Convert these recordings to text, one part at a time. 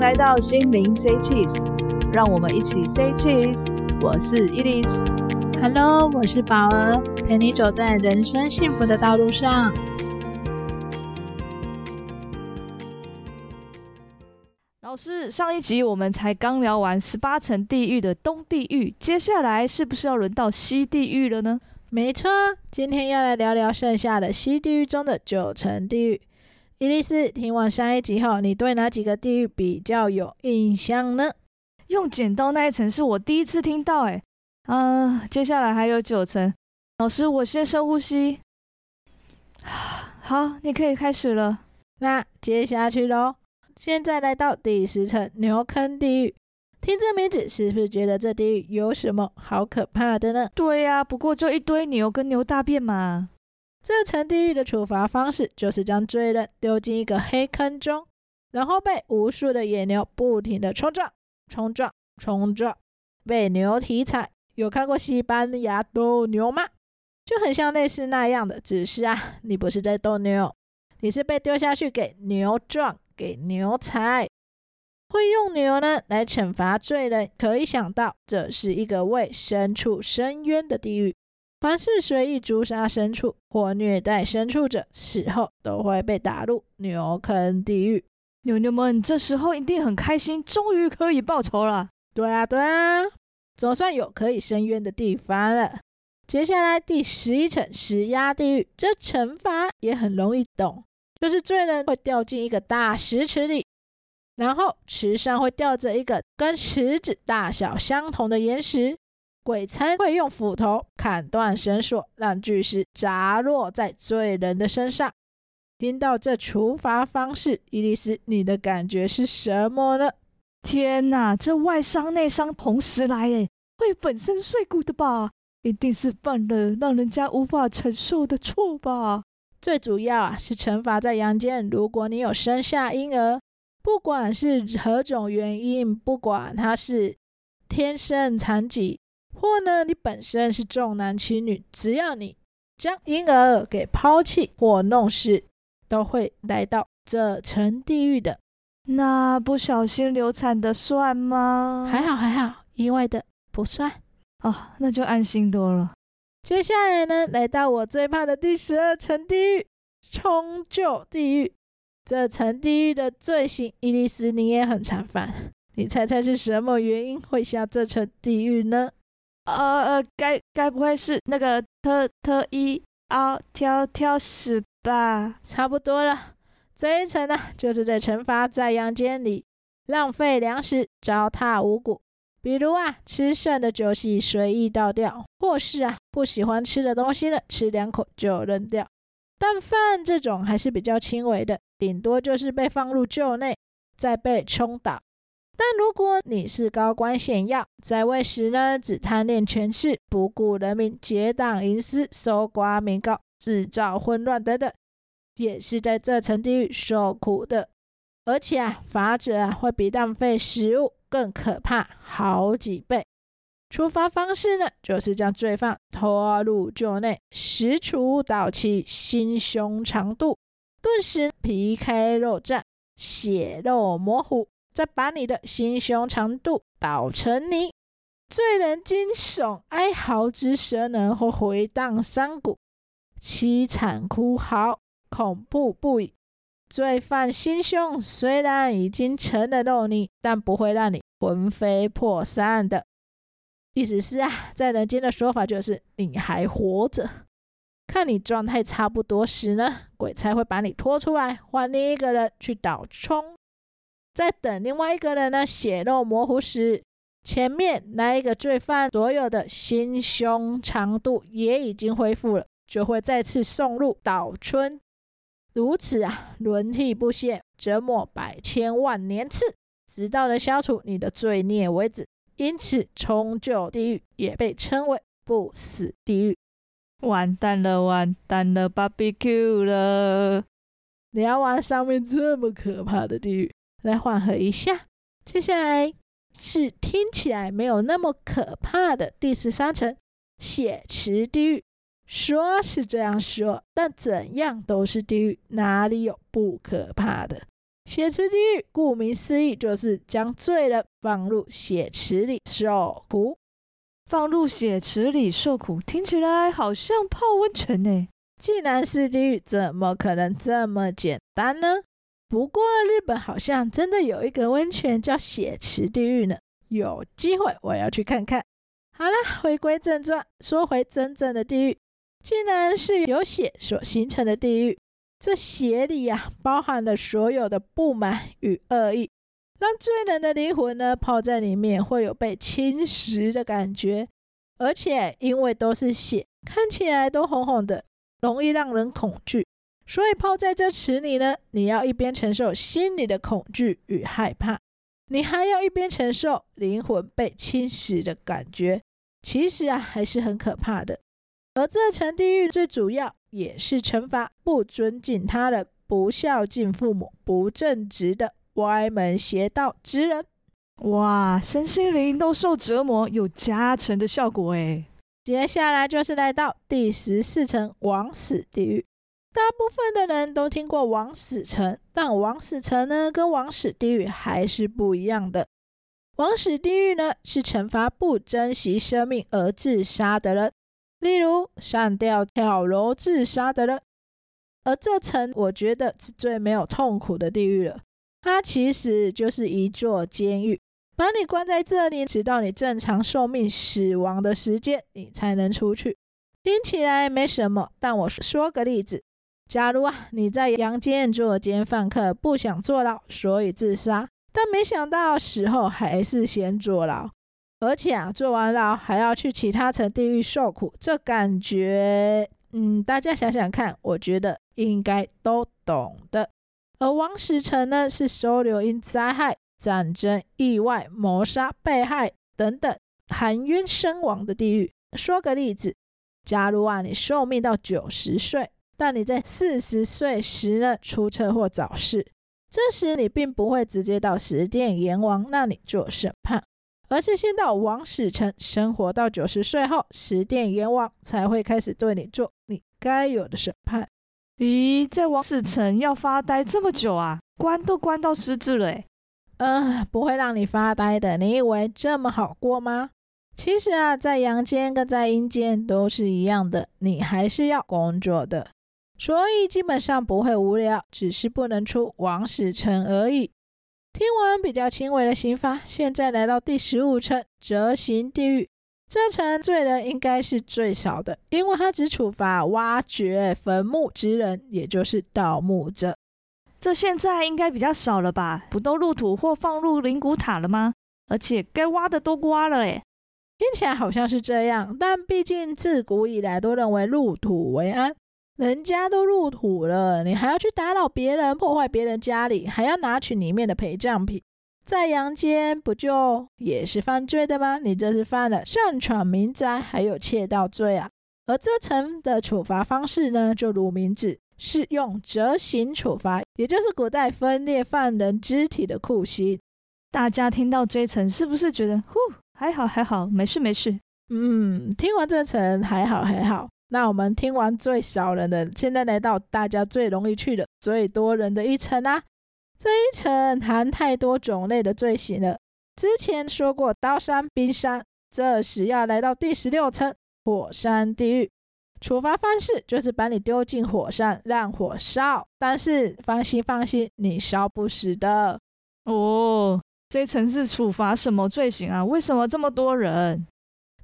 来到心灵 Say Cheese，让我们一起 Say Cheese。我是伊莉丝，Hello，我是宝儿，陪你走在人生幸福的道路上。老师，上一集我们才刚聊完十八层地狱的东地狱，接下来是不是要轮到西地狱了呢？没错，今天要来聊聊剩下的西地狱中的九层地狱。伊丽丝，听完上一集后，你对哪几个地狱比较有印象呢？用剪刀那一层是我第一次听到，哎，啊，接下来还有九层。老师，我先深呼吸。好，你可以开始了。那接下去喽。现在来到第十层牛坑地狱，听这名字是不是觉得这地狱有什么好可怕的呢？对呀、啊，不过就一堆牛跟牛大便嘛。这层地狱的处罚方式就是将罪人丢进一个黑坑中，然后被无数的野牛不停地冲撞、冲撞、冲撞，被牛蹄踩。有看过西班牙斗牛吗？就很像类似那样的，只是啊，你不是在斗牛，你是被丢下去给牛撞。给牛踩，会用牛呢来惩罚罪人，可以想到这是一个为牲畜伸冤的地狱。凡是随意诛杀牲畜或虐待牲畜者，死后都会被打入牛坑地狱。牛牛们这时候一定很开心，终于可以报仇了。对啊，对啊，总算有可以伸冤的地方了。接下来第十一层石压地狱，这惩罚也很容易懂。就是罪人会掉进一个大石池里，然后池上会吊着一个跟池子大小相同的岩石，鬼差会用斧头砍断绳索，让巨石砸落在罪人的身上。听到这处罚方式，伊丽丝，你的感觉是什么呢？天哪，这外伤内伤同时来，诶，会粉身碎骨的吧？一定是犯了让人家无法承受的错吧？最主要啊，是惩罚在阳间。如果你有生下婴儿，不管是何种原因，不管他是天生残疾，或呢你本身是重男轻女，只要你将婴儿给抛弃或弄死，都会来到这层地狱的。那不小心流产的算吗？还好还好，意外的不算。哦，那就安心多了。接下来呢，来到我最怕的第十二层地狱——冲臼地狱。这层地狱的罪行，伊丽丝你也很常犯。你猜猜是什么原因会下这层地狱呢？呃呃，该该不会是那个特特一凹挑挑食吧？差不多了。这一层呢，就是在惩罚在阳间里浪费粮食、糟蹋五谷。比如啊，吃剩的酒席随意倒掉，或是啊，不喜欢吃的东西呢，吃两口就扔掉。但饭这种还是比较轻微的，顶多就是被放入臼内，再被冲倒。但如果你是高官显要，在位时呢，只贪恋权势，不顾人民，结党营私，搜刮民膏，制造混乱等等，也是在这层地狱受苦的。而且啊，法者啊，会比浪费食物更可怕好几倍。处罚方式呢，就是将罪犯拖入臼内，使杵捣其心胸肠肚，顿时皮开肉绽，血肉模糊，再把你的心胸长度捣成泥。罪人惊悚哀嚎之声呢，会回荡山谷，凄惨哭嚎，恐怖不已。罪犯心胸虽然已经成了肉泥，但不会让你魂飞魄散的。意思是啊，在人间的说法就是你还活着，看你状态差不多时呢，鬼才会把你拖出来，换另一个人去倒冲。在等另外一个人呢血肉模糊时，前面那一个罪犯，所有的心胸长度也已经恢复了，就会再次送入岛村。如此啊，轮替不歇，折磨百千万年次，直到能消除你的罪孽为止。因此，重臼地狱也被称为不死地狱。完蛋了，完蛋了，BBQ 了！聊完上面这么可怕的地狱，来缓和一下，接下来是听起来没有那么可怕的第十三层血池地狱。说是这样说，但怎样都是地狱，哪里有不可怕的？血池地狱顾名思义，就是将罪人放入血池里受苦。放入血池里受苦，听起来好像泡温泉呢。既然是地狱，怎么可能这么简单呢？不过日本好像真的有一个温泉叫血池地狱呢。有机会我要去看看。好了，回归正传，说回真正的地狱，既然是由血所形成的地狱，这血里呀、包含了所有的不满与恶意，让罪人的灵魂呢泡在里面会有被侵蚀的感觉，而且因为都是血，看起来都红红的，容易让人恐惧，所以泡在这池里呢，你要一边承受心里的恐惧与害怕，你还要一边承受灵魂被侵蚀的感觉。其实啊，还是很可怕的。而这层地狱最主要也是惩罚不尊敬他人、不孝敬父母、不正直的歪门邪道之人。哇，身心灵都受折磨，有加成的效果诶。接下来就是来到第十四层枉死地狱。大部分的人都听过枉死城，但枉死城呢，跟枉死地狱还是不一样的。枉死地狱呢，是惩罚不珍惜生命而自杀的人，例如上吊、跳楼自杀的人。而这层我觉得是最没有痛苦的地狱了，它其实就是一座监狱，把你关在这里，直到你正常寿命死亡的时间，你才能出去。听起来没什么，但我说个例子：假如啊，你在阳间作奸犯科，不想坐牢，所以自杀。但没想到死后还是先坐牢，而且啊，坐完牢还要去其他层地狱受苦，这感觉，嗯，大家想想看，我觉得应该都懂的。而枉死城呢，是收留因灾害、战争、意外、谋杀、被害等等含冤身亡的地狱。说个例子，假如啊，你寿命到九十岁，但你在四十岁时呢，出车祸早逝。这时你并不会直接到十殿阎王那里做审判，而是先到王死城生活到九十岁后，十殿阎王才会开始对你做你该有的审判。咦，在王死城要发呆这么久啊？关都关到失智了诶。嗯、呃，不会让你发呆的。你以为这么好过吗？其实啊，在阳间跟在阴间都是一样的，你还是要工作的。所以基本上不会无聊，只是不能出枉死城而已。听完比较轻微的刑罚，现在来到第十五层折刑地狱。这层罪人应该是最少的，因为他只处罚挖掘坟墓之人，也就是盗墓者。这现在应该比较少了吧？不都入土或放入灵骨塔了吗？而且该挖的都挖了，诶，听起来好像是这样，但毕竟自古以来都认为入土为安。人家都入土了，你还要去打扰别人、破坏别人家里，还要拿取里面的陪葬品，在阳间不就也是犯罪的吗？你这是犯了擅闯民宅还有窃盗罪啊！而这层的处罚方式呢，就如名字，是用折刑处罚，也就是古代分裂犯人肢体的酷刑。大家听到这层，是不是觉得呼，还好还好，没事没事？嗯，听完这层还好还好。那我们听完最少人的，现在来到大家最容易去的、最多人的一层啊！这一层含太多种类的罪行了。之前说过刀山、冰山，这时要来到第十六层火山地狱。处罚方式就是把你丢进火山，让火烧。但是放心放心，你烧不死的。哦，这层是处罚什么罪行啊？为什么这么多人？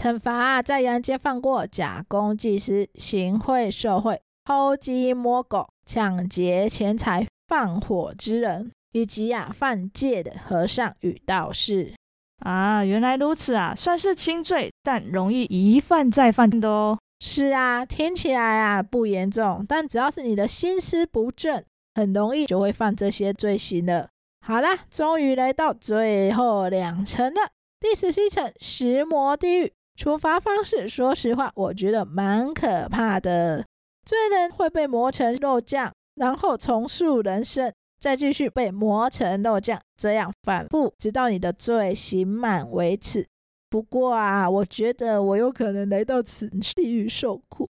惩罚在阳间犯过假公济私、行贿受贿、偷鸡摸狗、抢劫钱财、放火之人，以及啊犯戒的和尚与道士啊，原来如此啊，算是轻罪，但容易一犯再犯的哦。是啊，听起来啊不严重，但只要是你的心思不正，很容易就会犯这些罪行了。好啦，终于来到最后两层了，第十七层石磨地狱。处罚方式，说实话，我觉得蛮可怕的。罪人会被磨成肉酱，然后重塑人生，再继续被磨成肉酱，这样反复，直到你的罪刑满为止。不过啊，我觉得我有可能来到此地狱受苦。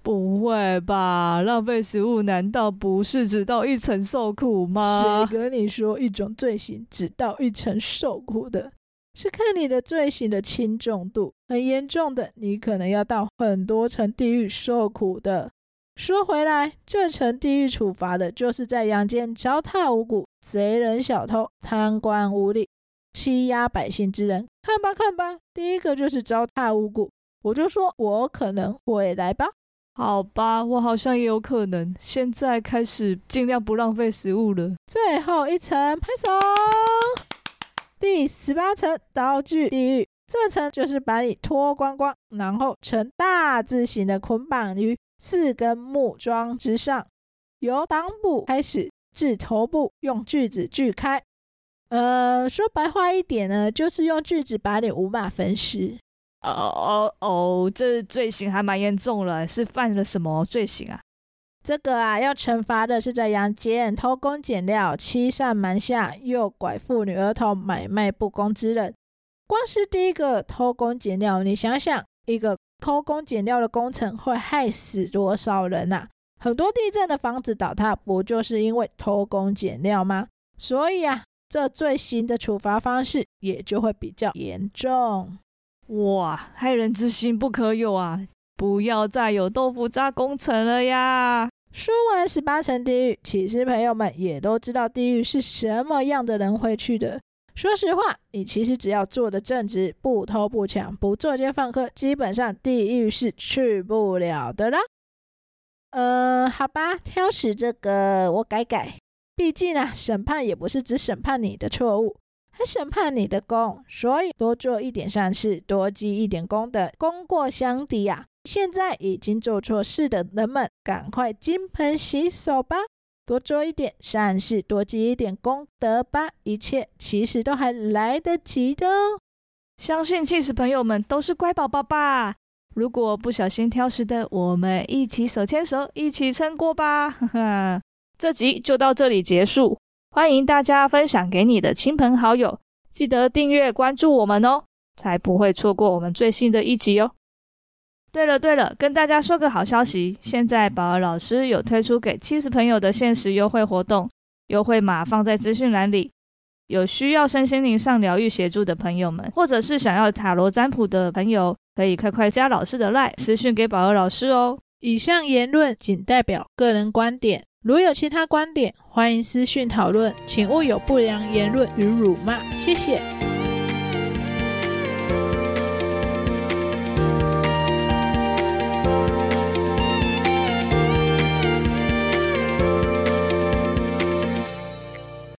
不会吧？浪费食物难道不是只到一层受苦吗？谁跟你说一种罪行只到一层受苦的？是看你的罪行的轻重度，很严重的，你可能要到很多层地狱受苦的。说回来，这层地狱处罚的就是在阳间糟蹋五谷、贼人、小偷、贪官污吏、欺压百姓之人。看吧，看吧，第一个就是糟蹋五谷。我就说，我可能会来吧。好吧，我好像也有可能。现在开始尽量不浪费食物了。最后一层，拍手。第十八层刀具地狱，这层就是把你脱光光，然后呈大字形的捆绑于四根木桩之上，由裆部开始至头部，用锯子锯开。呃，说白话一点呢，就是用锯子把你五马分尸。哦哦哦，这罪行还蛮严重了，是犯了什么罪行啊？这个啊，要惩罚的是在阳间偷工减料、欺上瞒下、诱拐妇女儿童、买卖不公之人。光是第一个偷工减料，你想想，一个偷工减料的工程会害死多少人啊？很多地震的房子倒塌，不就是因为偷工减料吗？所以啊，这罪行的处罚方式也就会比较严重。哇，害人之心不可有啊！不要再有豆腐渣工程了呀！说完十八层地狱，其实朋友们也都知道地狱是什么样的人会去的。说实话，你其实只要做得正直，不偷不抢，不作奸犯科，基本上地狱是去不了的啦。呃，好吧，挑食这个我改改。毕竟啊，审判也不是只审判你的错误。还审判你的功，所以多做一点善事，多积一点功德，功过相抵呀。现在已经做错事的人们，赶快金盆洗手吧，多做一点善事，多积一点功德吧，一切其实都还来得及的哦。相信起司朋友们都是乖宝宝吧？如果不小心挑食的，我们一起手牵手，一起撑过吧。哈哈，这集就到这里结束。欢迎大家分享给你的亲朋好友，记得订阅关注我们哦，才不会错过我们最新的一集哦。对了对了，跟大家说个好消息，现在宝儿老师有推出给七十朋友的限时优惠活动，优惠码放在资讯栏里。有需要身心灵上疗愈协助的朋友们，或者是想要塔罗占卜的朋友，可以快快加老师的 LINE 私讯给宝儿老师哦。以上言论仅代表个人观点。如有其他观点，欢迎私讯讨论，请勿有不良言论与辱骂，谢谢。